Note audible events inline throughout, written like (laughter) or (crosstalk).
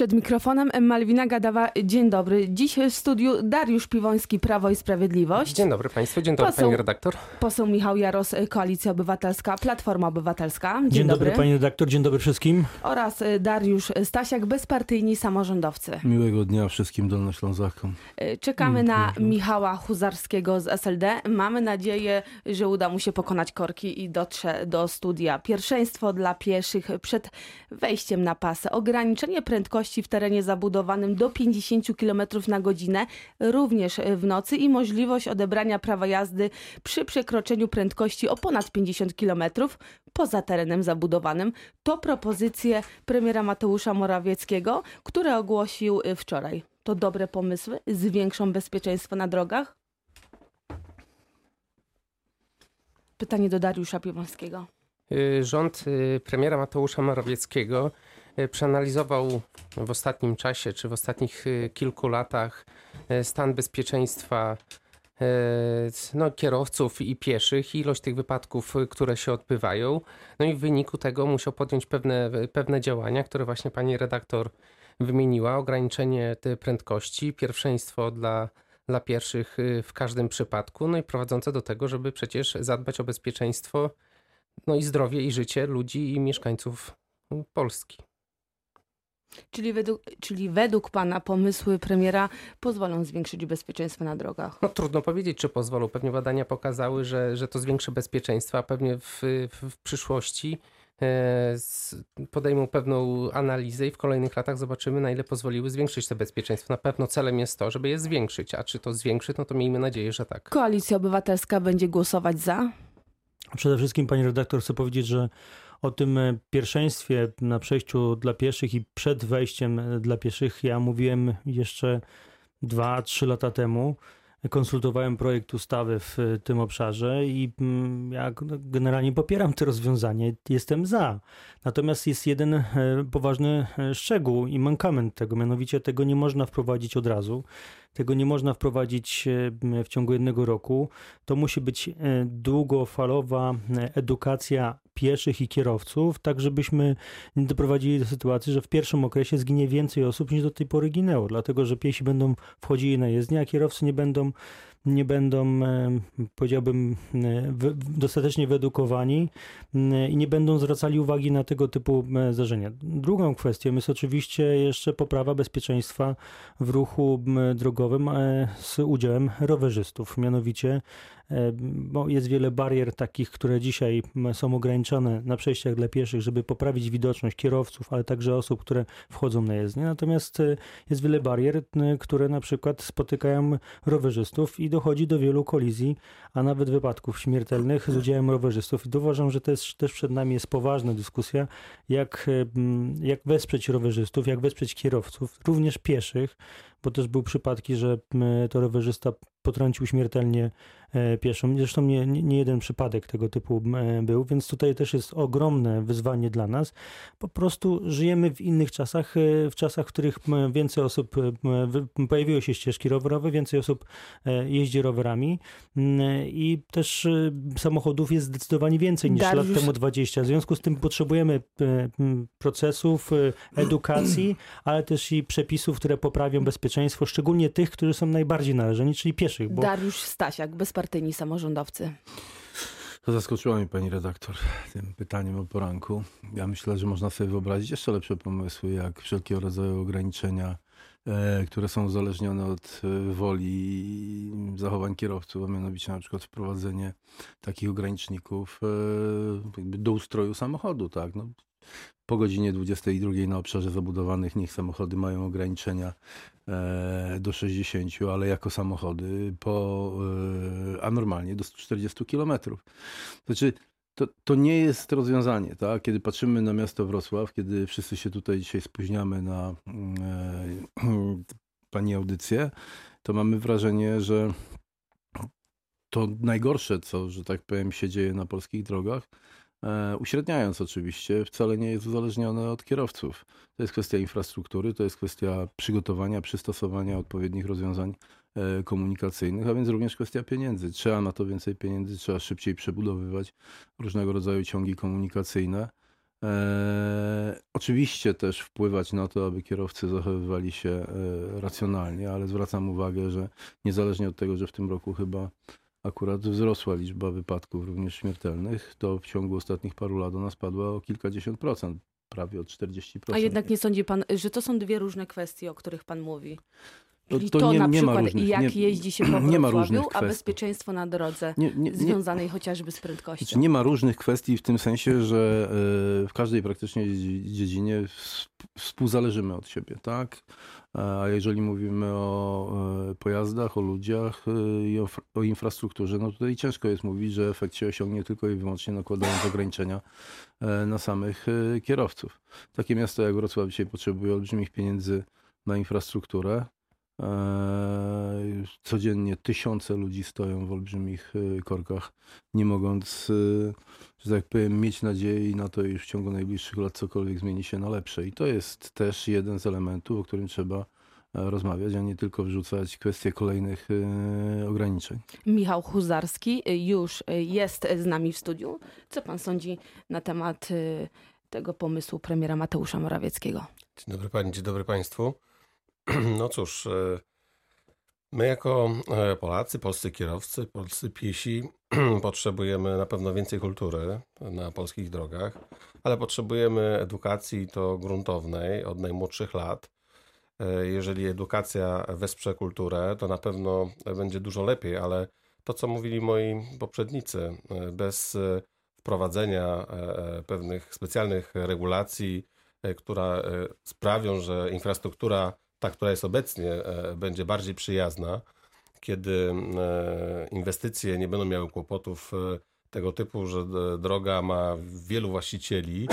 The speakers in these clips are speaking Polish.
Przed mikrofonem Malwina Gadawa. Dzień dobry. Dziś w studiu Dariusz Piwoński, Prawo i Sprawiedliwość. Dzień dobry Państwu, dzień dobry Poseł- Pani redaktor. Poseł Michał Jaros, Koalicja Obywatelska, Platforma Obywatelska. Dzień, Dzień dobry pani redaktor, dzień dobry wszystkim. Oraz y, Dariusz Stasiak, bezpartyjni samorządowcy. Miłego dnia wszystkim Dolnoślązakom. Y, Czekamy na Michała Huzarskiego z SLD. Mamy nadzieję, że uda mu się pokonać korki i dotrze do studia. Pierwszeństwo dla pieszych przed wejściem na pasy. Ograniczenie prędkości w terenie zabudowanym do 50 km na godzinę, również w nocy i możliwość odebrania prawa jazdy przy przekroczeniu prędkości o ponad 50 km poza terenem zabudowanym. To propozycje premiera Mateusza Morawieckiego, które ogłosił y, wczoraj. To dobre pomysły? Zwiększą bezpieczeństwo na drogach? Pytanie do Dariusza Piwońskiego. Y, Rząd y, premiera Mateusza Morawieckiego przeanalizował w ostatnim czasie, czy w ostatnich y, kilku latach y, stan bezpieczeństwa no, kierowców i pieszych, ilość tych wypadków, które się odbywają. No i w wyniku tego musiał podjąć pewne, pewne działania, które właśnie pani redaktor wymieniła. Ograniczenie prędkości, pierwszeństwo dla, dla pieszych w każdym przypadku, no i prowadzące do tego, żeby przecież zadbać o bezpieczeństwo no i zdrowie i życie ludzi i mieszkańców Polski. Czyli według, czyli według pana pomysły premiera pozwolą zwiększyć bezpieczeństwo na drogach? No trudno powiedzieć, czy pozwolą. Pewnie badania pokazały, że, że to zwiększy bezpieczeństwo, a pewnie w, w, w przyszłości e, podejmą pewną analizę i w kolejnych latach zobaczymy, na ile pozwoliły zwiększyć to bezpieczeństwo. Na pewno celem jest to, żeby je zwiększyć, a czy to zwiększy, no to miejmy nadzieję, że tak. Koalicja Obywatelska będzie głosować za? Przede wszystkim pani redaktor chcę powiedzieć, że o tym e, pierwszeństwie na przejściu dla pieszych i przed wejściem e, dla pieszych ja mówiłem jeszcze dwa, trzy lata temu. Konsultowałem projekt ustawy w e, tym obszarze i mm, ja g- generalnie popieram to rozwiązanie, jestem za. Natomiast jest jeden e, poważny e, szczegół i mankament tego, mianowicie tego nie można wprowadzić od razu. Tego nie można wprowadzić e, w ciągu jednego roku. To musi być długofalowa edukacja pieszych i kierowców, tak żebyśmy nie doprowadzili do sytuacji, że w pierwszym okresie zginie więcej osób niż do tej pory ginęło, dlatego że piesi będą wchodzili na jezdnię, a kierowcy nie będą room nie będą, e, powiedziałbym, e, dostatecznie wyedukowani e, i nie będą zwracali uwagi na tego typu zdarzenia. Drugą kwestią jest oczywiście jeszcze poprawa bezpieczeństwa w ruchu drogowym z udziałem rowerzystów. Mianowicie bo jest wiele barier takich, które dzisiaj są ograniczone na przejściach dla pieszych, żeby poprawić widoczność kierowców, ale także osób, które wchodzą na jezdnię. Natomiast jest wiele barier, które na przykład spotykają rowerzystów i dochodzi do wielu kolizji, a nawet wypadków śmiertelnych z udziałem rowerzystów. I uważam, że też, też przed nami jest poważna dyskusja, jak, e, m, jak wesprzeć rowerzystów, jak wesprzeć kierowców, również pieszych, bo też były przypadki, że m, to rowerzysta potrącił śmiertelnie e, pieszą. Zresztą nie, nie, jeden przypadek tego typu m, był, więc tutaj też jest ogromne wyzwanie dla nas. Po prostu żyjemy w innych czasach, e, w czasach, w których więcej osób, e, pojawiły się ścieżki rowerowe, więcej osób e, jeździ rowerami i też e, samochodów jest zdecydowanie więcej niż Dariusz- lat temu 20. W związku z tym potrzebujemy e, procesów, e, edukacji, ale też i przepisów, które poprawią bezpieczeństwo, szczególnie tych, którzy są najbardziej narażeni, czyli pieszych, bo Dariusz Stasiak, bezpartyjni samorządowcy. To zaskoczyła mnie pani redaktor tym pytaniem o poranku. Ja myślę, że można sobie wyobrazić jeszcze lepsze pomysły, jak wszelkiego rodzaju ograniczenia, e, które są uzależnione od e, woli i zachowań kierowców, a mianowicie na przykład wprowadzenie takich ograniczników e, do ustroju samochodu, tak? No, po godzinie 22 na obszarze zabudowanych niech samochody mają ograniczenia e, do 60, ale jako samochody po, e, a normalnie do 140 km. Znaczy, to, to nie jest rozwiązanie, tak? Kiedy patrzymy na miasto Wrocław, kiedy wszyscy się tutaj dzisiaj spóźniamy na e, (clears throat) pani audycję, to mamy wrażenie, że to najgorsze, co, że tak powiem, się dzieje na polskich drogach, uśredniając oczywiście, wcale nie jest uzależnione od kierowców. To jest kwestia infrastruktury, to jest kwestia przygotowania, przystosowania odpowiednich rozwiązań e, komunikacyjnych, a więc również kwestia pieniędzy. Trzeba na to więcej pieniędzy, trzeba szybciej przebudowywać różnego rodzaju ciągi komunikacyjne. E, oczywiście też wpływać na to, aby kierowcy zachowywali się e, racjonalnie, ale zwracam uwagę, że niezależnie od tego, że w tym roku chyba akurat wzrosła liczba wypadków również śmiertelnych, to w ciągu ostatnich paru lat ona spadła o kilkadziesiąt procent, prawie o 40%. A jednak nie sądzi pan, że to są dwie różne kwestie, o których pan mówi? To- to to, nie- na nie przykład różnych- jak nie- jeździ się (clears throat) po nie ma różnych Wrocławiu, a kwestii. bezpieczeństwo na drodze Nie, nie, związanej chociażby z prędkością. Znaczy nie ma różnych kwestii w tym sensie, że e, w każdej praktycznie dzie- dziedzinie wsp- współzależymy od siebie, tak? A jeżeli mówimy o e, pojazdach, o ludziach e, i o, o infrastrukturze, no tutaj ciężko jest mówić, że efekt się osiągnie tylko i wyłącznie nakładając ograniczenia e, na samych e, kierowców. Takie miasto jak Wrocław dzisiaj potrzebuje olbrzymich pieniędzy na infrastrukturę. E, Codziennie tysiące ludzi stoją w olbrzymich e, korkach, nie mogąc, e, że tak powiem, mieć nadziei na to, iż w ciągu najbliższych lat cokolwiek zmieni się na lepsze. I to jest też jeden z elementów, o którym trzeba e, rozmawiać, a nie tylko wrzucać kwestie kolejnych e, ograniczeń. Michał Huzarski y, już y, jest z nami w studiu. Co pan sądzi na temat y, tego pomysłu premiera Mateusza Morawieckiego? Dzień dobry Pani, dzień dobry Państwu. (clears throat) No cóż, e, my jako e, Polacy, polscy kierowcy, polscy piesi (clears throat) potrzebujemy na pewno więcej kultury na polskich drogach, ale potrzebujemy edukacji to gruntownej od najmłodszych lat. E, Jeżeli edukacja wesprze kulturę, to na pewno będzie dużo lepiej, ale to, co mówili moi poprzednicy, bez wprowadzenia pewnych specjalnych regulacji, e, która e, sprawią, że infrastruktura, ta, która jest obecnie, e, będzie bardziej przyjazna, kiedy e, inwestycje nie będą miały kłopotów e, tego typu, że droga ma wielu właścicieli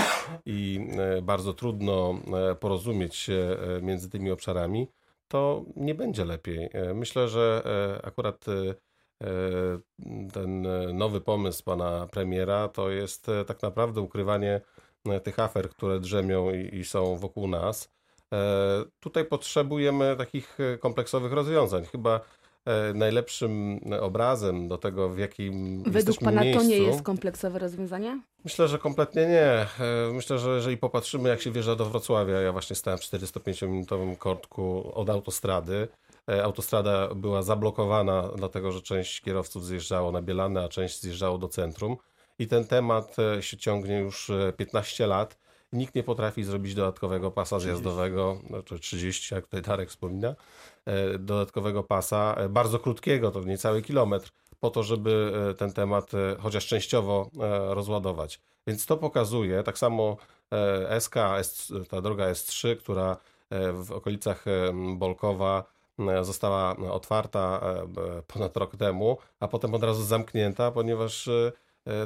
i bardzo trudno porozumieć się między tymi obszarami, to nie będzie lepiej. Myślę, że akurat ten nowy pomysł pana premiera to jest tak naprawdę ukrywanie tych afer, które drzemią i, i są wokół nas. E, Tutaj potrzebujemy takich e, kompleksowych rozwiązań. Chyba e, najlepszym obrazem do tego, w jakim Według pana miejscu, to nie jest kompleksowe rozwiązanie? Myślę, że kompletnie nie. Myślę, że jeżeli popatrzymy, jak się wjeżdża do Wrocławia, ja właśnie stałem w 45-minutowym kortku od autostrady. Autostrada była zablokowana, dlatego że część kierowców zjeżdżało na Bielany, a część zjeżdżało do centrum. I ten temat się ciągnie już e, 15 lat. Nikt nie potrafi zrobić dodatkowego pasa zjazdowego, znaczy 30, jak tutaj Darek wspomina, e, dodatkowego pasa, e, bardzo krótkiego, to niecały kilometr, po to, żeby e, ten temat chociaż częściowo rozładować. Więc to pokazuje, tak samo SK, ta droga S3, która w okolicach Bolkowa została otwarta ponad rok temu, a potem od razu zamknięta, ponieważ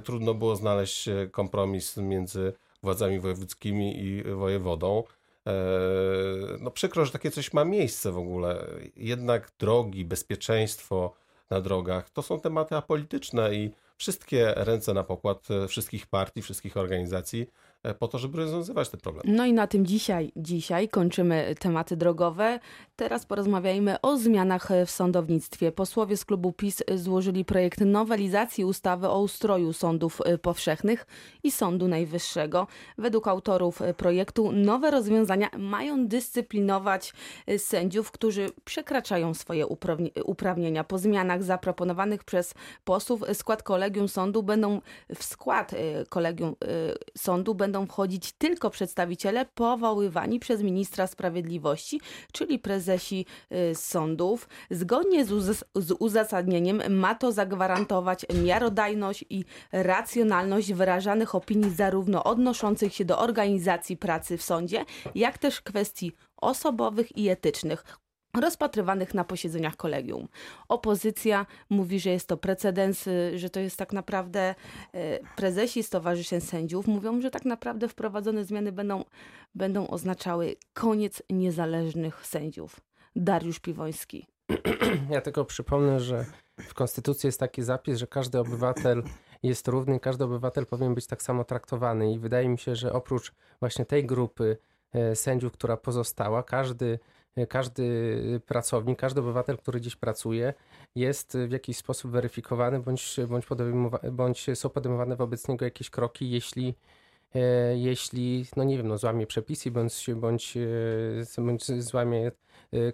trudno było znaleźć kompromis między władzami wojewódzkimi i wojewodą. E, No przykro, że takie coś ma miejsce w ogóle. Jednak drogi, bezpieczeństwo na drogach to są tematy apolityczne i wszystkie ręce na pokład e, wszystkich partii, wszystkich organizacji e, po to, żeby rozwiązywać te problemy. No i na tym dzisiaj, dzisiaj kończymy tematy drogowe. Teraz porozmawiajmy o zmianach w sądownictwie. Posłowie z klubu PiS złożyli projekt nowelizacji ustawy o ustroju sądów powszechnych i Sądu Najwyższego. Według autorów projektu nowe rozwiązania mają dyscyplinować sędziów, którzy przekraczają swoje uprawni- uprawnienia. Po zmianach zaproponowanych przez posłów skład kolegium sądu będą w skład y, kolegium y, sądu będą wchodzić tylko przedstawiciele powoływani przez ministra sprawiedliwości, czyli prezesi y, sądów. Zgodnie z, z uzasadnieniem ma to zagwarantować miarodajność i racjonalność wyrażanych opinii zarówno odnoszących się do organizacji pracy w sądzie, jak też kwestii osobowych i etycznych rozpatrywanych na posiedzeniach kolegium. Opozycja mówi, że jest to precedens, y, że to jest tak naprawdę y, prezesi stowarzyszeń sędziów mówią, że tak naprawdę wprowadzone zmiany będą, będą oznaczały koniec niezależnych sędziów. Dariusz Piwoński. Ja tylko przypomnę, że w Konstytucji jest taki zapis, że każdy obywatel jest równy, każdy obywatel powinien być tak samo traktowany i wydaje mi się, że oprócz właśnie tej grupy e, sędziów, która pozostała, każdy, każdy pracownik, każdy obywatel, który gdzieś pracuje, jest w jakiś sposób weryfikowany bądź, bądź, bądź są podejmowane wobec niego jakieś kroki, jeśli jeśli, no nie wiem, no złamie przepisy bądź, bądź, bądź złamie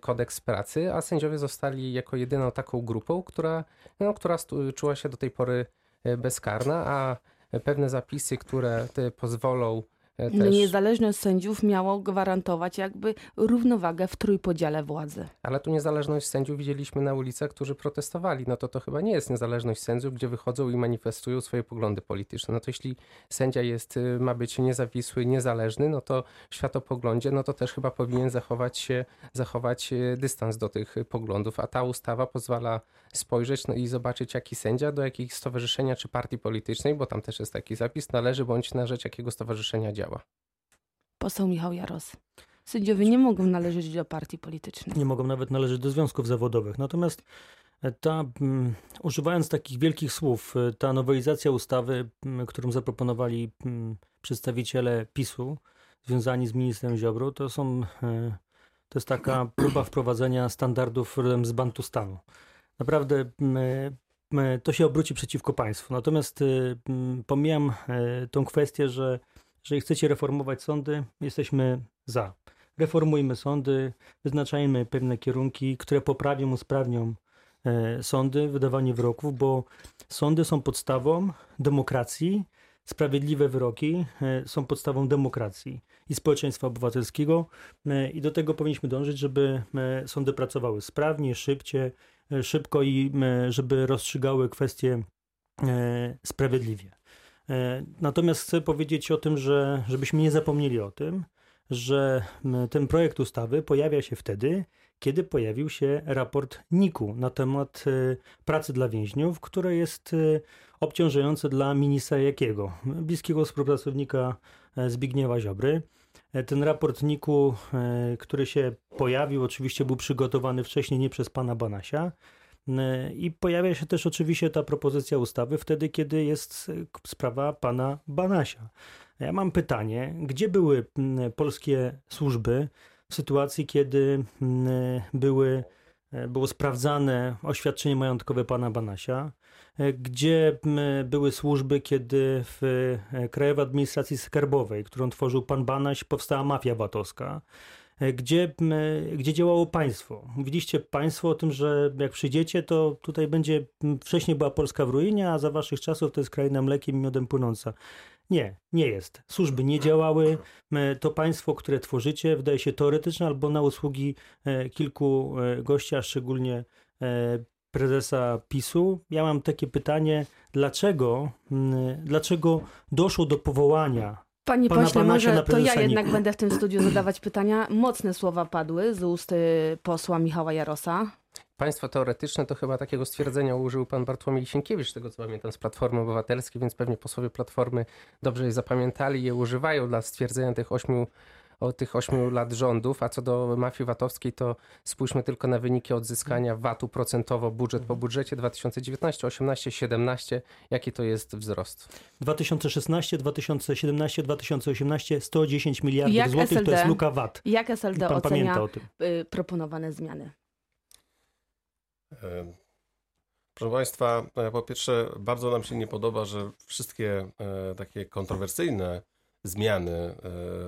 kodeks pracy, a sędziowie zostali jako jedyną taką grupą, która, no, która czuła się do tej pory bezkarna, a pewne zapisy, które pozwolą E, też... Niezależność sędziów miało gwarantować jakby równowagę w trójpodziale władzy. Ale tu niezależność sędziów widzieliśmy na ulicach, którzy protestowali. No to to chyba nie jest niezależność sędziów, gdzie wychodzą i manifestują swoje poglądy polityczne. No to jeśli sędzia jest, y, ma być niezawisły, niezależny, no to w światopoglądzie, no to też chyba powinien zachować się, zachować y, dystans do tych poglądów. A ta ustawa pozwala spojrzeć no i zobaczyć, jaki sędzia do jakiego stowarzyszenia czy partii politycznej, bo tam też jest taki zapis, należy bądź na rzecz jakiego stowarzyszenia działa. Poseł Michał Jaros. Sędziowie nie mogą należeć do partii politycznej. Nie mogą nawet należeć do związków zawodowych. Natomiast e, ta, um, używając takich wielkich słów, e, ta nowelizacja ustawy, um, którą zaproponowali um, przedstawiciele PiSu związani z ministrem Ziobro, to są e, to jest taka próba wprowadzenia standardów z Bantustanu. Naprawdę to się obróci przeciwko państwu. Natomiast pomijam tą kwestię, że jeżeli chcecie reformować sądy, jesteśmy za. Reformujmy sądy, wyznaczajmy pewne kierunki, które poprawią, usprawnią e, sądy, wydawanie wyroków, bo sądy są podstawą demokracji, sprawiedliwe wyroki e, są podstawą demokracji i społeczeństwa obywatelskiego e, i do tego powinniśmy dążyć, żeby sądy pracowały sprawnie, szybciej, szybko i żeby rozstrzygały kwestie sprawiedliwie. E, natomiast chcę powiedzieć o tym, że żebyśmy nie zapomnieli o tym, że ten projekt ustawy pojawia się wtedy, kiedy pojawił się raport NIK-u na temat e, pracy dla więźniów, które jest e, obciążające dla ministra Jakiego, bliskiego współpracownika Zbigniewa Ziobry. Ten raport NIK-u, który się pojawił, oczywiście był przygotowany wcześniej nie przez pana Banasia, i pojawia się też oczywiście ta propozycja ustawy wtedy, kiedy jest sprawa pana Banasia. Ja mam pytanie, gdzie były polskie służby w sytuacji, kiedy były, e, było sprawdzane oświadczenie majątkowe pana Banasia? E, gdzie były służby, kiedy w e, Krajowej Administracji Skarbowej, którą tworzył pan Banaś, powstała mafia VAT-owska? E, gdzie, gdzie działało państwo. Mówiliście państwo o tym, że jak przyjdziecie, to tutaj będzie, wcześniej była Polska w ruinie, a za waszych czasów to jest kraina mlekiem i miodem płynąca. Nie, nie jest. Służby nie działały. To państwo, które tworzycie, wydaje się teoretyczne albo na usługi e, kilku e, gości, a szczególnie prezesa PiSu. Ja mam takie pytanie, dlaczego, dlaczego doszło do powołania Panie Pana pośle, może to ja jednak będę w tym studiu zadawać pytania. Mocne słowa padły z ust y, posła Michała Jarosa. Państwo teoretyczne to chyba takiego stwierdzenia użył pan Bartłomiej Sienkiewicz, tego co pamiętam, z Platformy Obywatelskiej, więc pewnie posłowie Platformy dobrze je zapamiętali i je używają dla stwierdzenia tych ośmiu o tych 8 lat rządów, a co do mafii VAT-owskiej, to spójrzmy tylko na wyniki odzyskania VAT-u procentowo, budżet po budżecie 2019, 18, 17, jaki to jest wzrost? 2016, 2017, 2018 110 miliardów Jak złotych SLD, to jest luka VAT. Jak SLD ocenia y, proponowane zmiany? Proszę Państwa, e, po pierwsze, bardzo nam się nie podoba, że wszystkie e, takie kontrowersyjne zmiany e,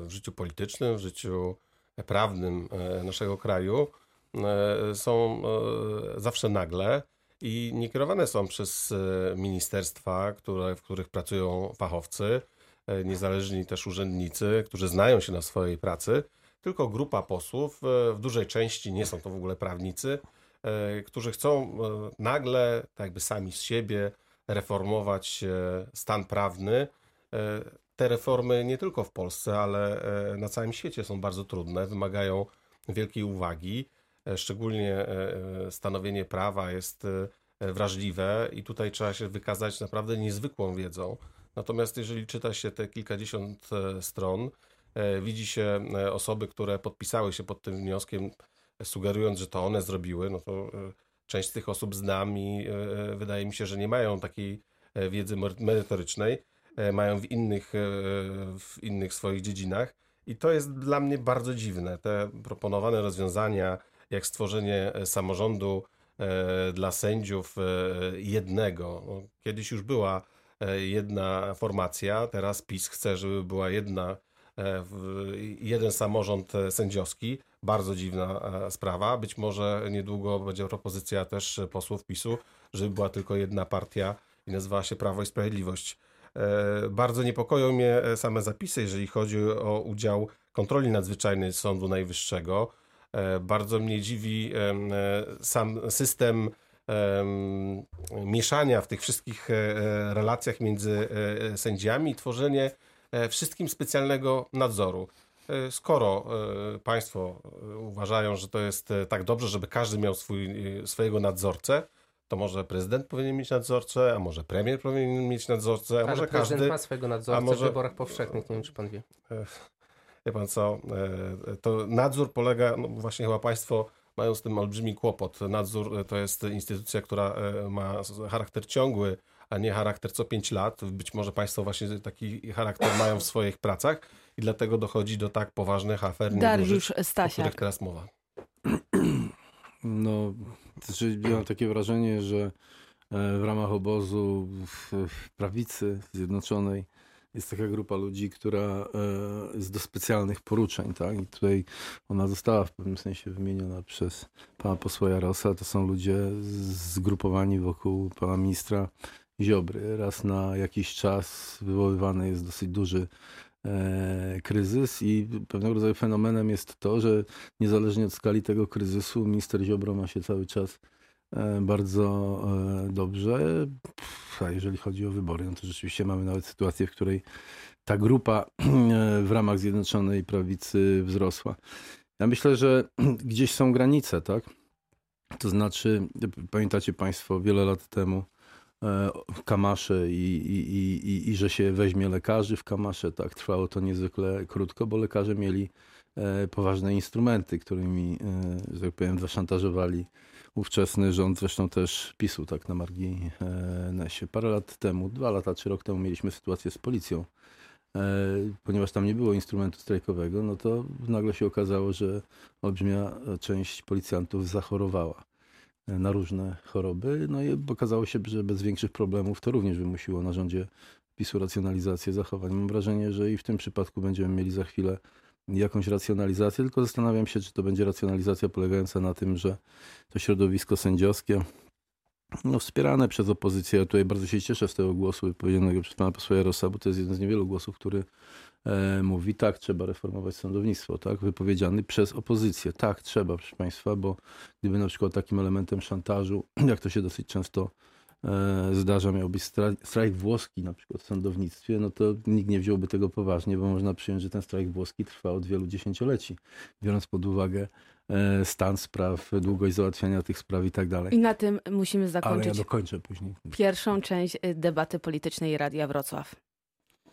w życiu politycznym, w życiu prawnym e, naszego kraju e, są zawsze nagle i nie kierowane są przez ministerstwa, które, w których pracują fachowcy, niezależni też urzędnicy, którzy znają się na swojej pracy, tylko grupa posłów, w dużej części nie są to w ogóle prawnicy, którzy chcą nagle, tak jakby sami z siebie, reformować stan prawny, te reformy nie tylko w Polsce, ale e, na całym świecie są bardzo trudne, wymagają wielkiej uwagi. E, szczególnie e, stanowienie prawa jest wrażliwe i tutaj trzeba się wykazać naprawdę niezwykłą wiedzą. Natomiast jeżeli czyta się te kilkadziesiąt stron, widzi się osoby, które podpisały się pod tym wnioskiem, sugerując, że to one zrobiły, no to część z tych osób znam i wydaje mi się, że nie mają takiej wiedzy merytorycznej. E, mają w innych, e, w innych swoich dziedzinach. I to jest dla mnie bardzo dziwne. Te proponowane rozwiązania, jak stworzenie e, samorządu dla sędziów jednego. No, kiedyś już była jedna formacja. Teraz PiS chce, żeby była jedna, jeden samorząd sędziowski. Bardzo dziwna sprawa. Być może niedługo będzie propozycja też posłów PiSu, żeby była tylko jedna partia i nazywała się Prawo i Sprawiedliwość. Bardzo niepokoją mnie same zapisy, jeżeli chodzi o udział kontroli nadzwyczajnej Sądu Najwyższego. E, bardzo mnie dziwi e, sam system mieszania w tych wszystkich e, relacjach między sędziami i tworzenie wszystkim specjalnego nadzoru. Skoro państwo uważają, że to jest tak dobrze, żeby każdy miał swój, swojego nadzorcę, to może prezydent powinien mieć nadzorcę, a może premier powinien mieć nadzorcę, a Ale może prezydent każdy. ma swojego nadzorcę a może- w wyborach powszechnych, nie wiem czy pan wie. Wie pan co, e, to nadzór polega, no właśnie chyba państwo mają z tym olbrzymi kłopot. Nadzór e, to jest instytucja, która e, ma charakter ciągły, a nie charakter co 5 lat. Być może państwo właśnie taki charakter mają w swoich pracach i dlatego dochodzi do tak poważnych afer, Dariusz niedużyć, o których Stasiak. teraz mowa. No, ja mam takie wrażenie, że e, w ramach obozu w, w prawicy zjednoczonej jest taka grupa ludzi, która e, jest do specjalnych poruczeń, tak? I tutaj ona została w pewnym sensie wymieniona przez pana posła Jarosa. To są ludzie zgrupowani wokół pana ministra Ziobry. Raz na jakiś czas wywoływany jest dosyć duży kryzys i pewnego rodzaju fenomenem jest to, że niezależnie od skali tego kryzysu, minister Ziobro ma się cały czas e, bardzo e, dobrze. A jeżeli chodzi o wybory, no to rzeczywiście mamy nawet sytuację, w której ta grupa e, w ramach Zjednoczonej Prawicy wzrosła. Ja myślę, że gdzieś są granice, tak? To znaczy, pamiętacie Państwo wiele lat temu e, Kamasze i, i, i, i, że się weźmie lekarzy w Kamasze, tak? Trwało to niezwykle krótko, bo lekarze mieli e, poważne instrumenty, którymi, e, że tak powiem, zaszantażowali ówczesny rząd, zresztą też PiSu, tak na marginesie. Parę lat temu, dwa lata czy rok temu mieliśmy sytuację z policją, e, ponieważ tam nie było instrumentu strajkowego, no to nagle się okazało, że olbrzymia część policjantów zachorowała e, na różne choroby, no i okazało się, że bez większych problemów to również wymusiło na rządzie PiSu racjonalizację zachowań. Mam wrażenie, że i w tym przypadku będziemy mieli za chwilę jakąś racjonalizację, tylko zastanawiam się, czy to będzie racjonalizacja polegająca na tym, że to środowisko sędziowskie, no, wspierane przez opozycję, ja tutaj bardzo się cieszę z tego głosu wypowiedzianego przez pana posła Jarosa, bo to jest jeden z niewielu głosów, który e, mówi, tak, trzeba reformować sądownictwo, tak, wypowiedziany przez opozycję. Tak, trzeba, proszę państwa, bo gdyby na przykład takim elementem szantażu, (clears throat) jak to się dosyć często e, zdarza, miał być strajk, włoski na przykład w sądownictwie, no to nikt nie wziąłby tego poważnie, bo można przyjąć, że ten strajk włoski trwa od wielu dziesięcioleci, biorąc pod uwagę stan spraw, długość załatwiania tych spraw i tak dalej. I na tym musimy Ale ja zakończyć dokończę później. pierwszą część y, debaty politycznej Radia Wrocław.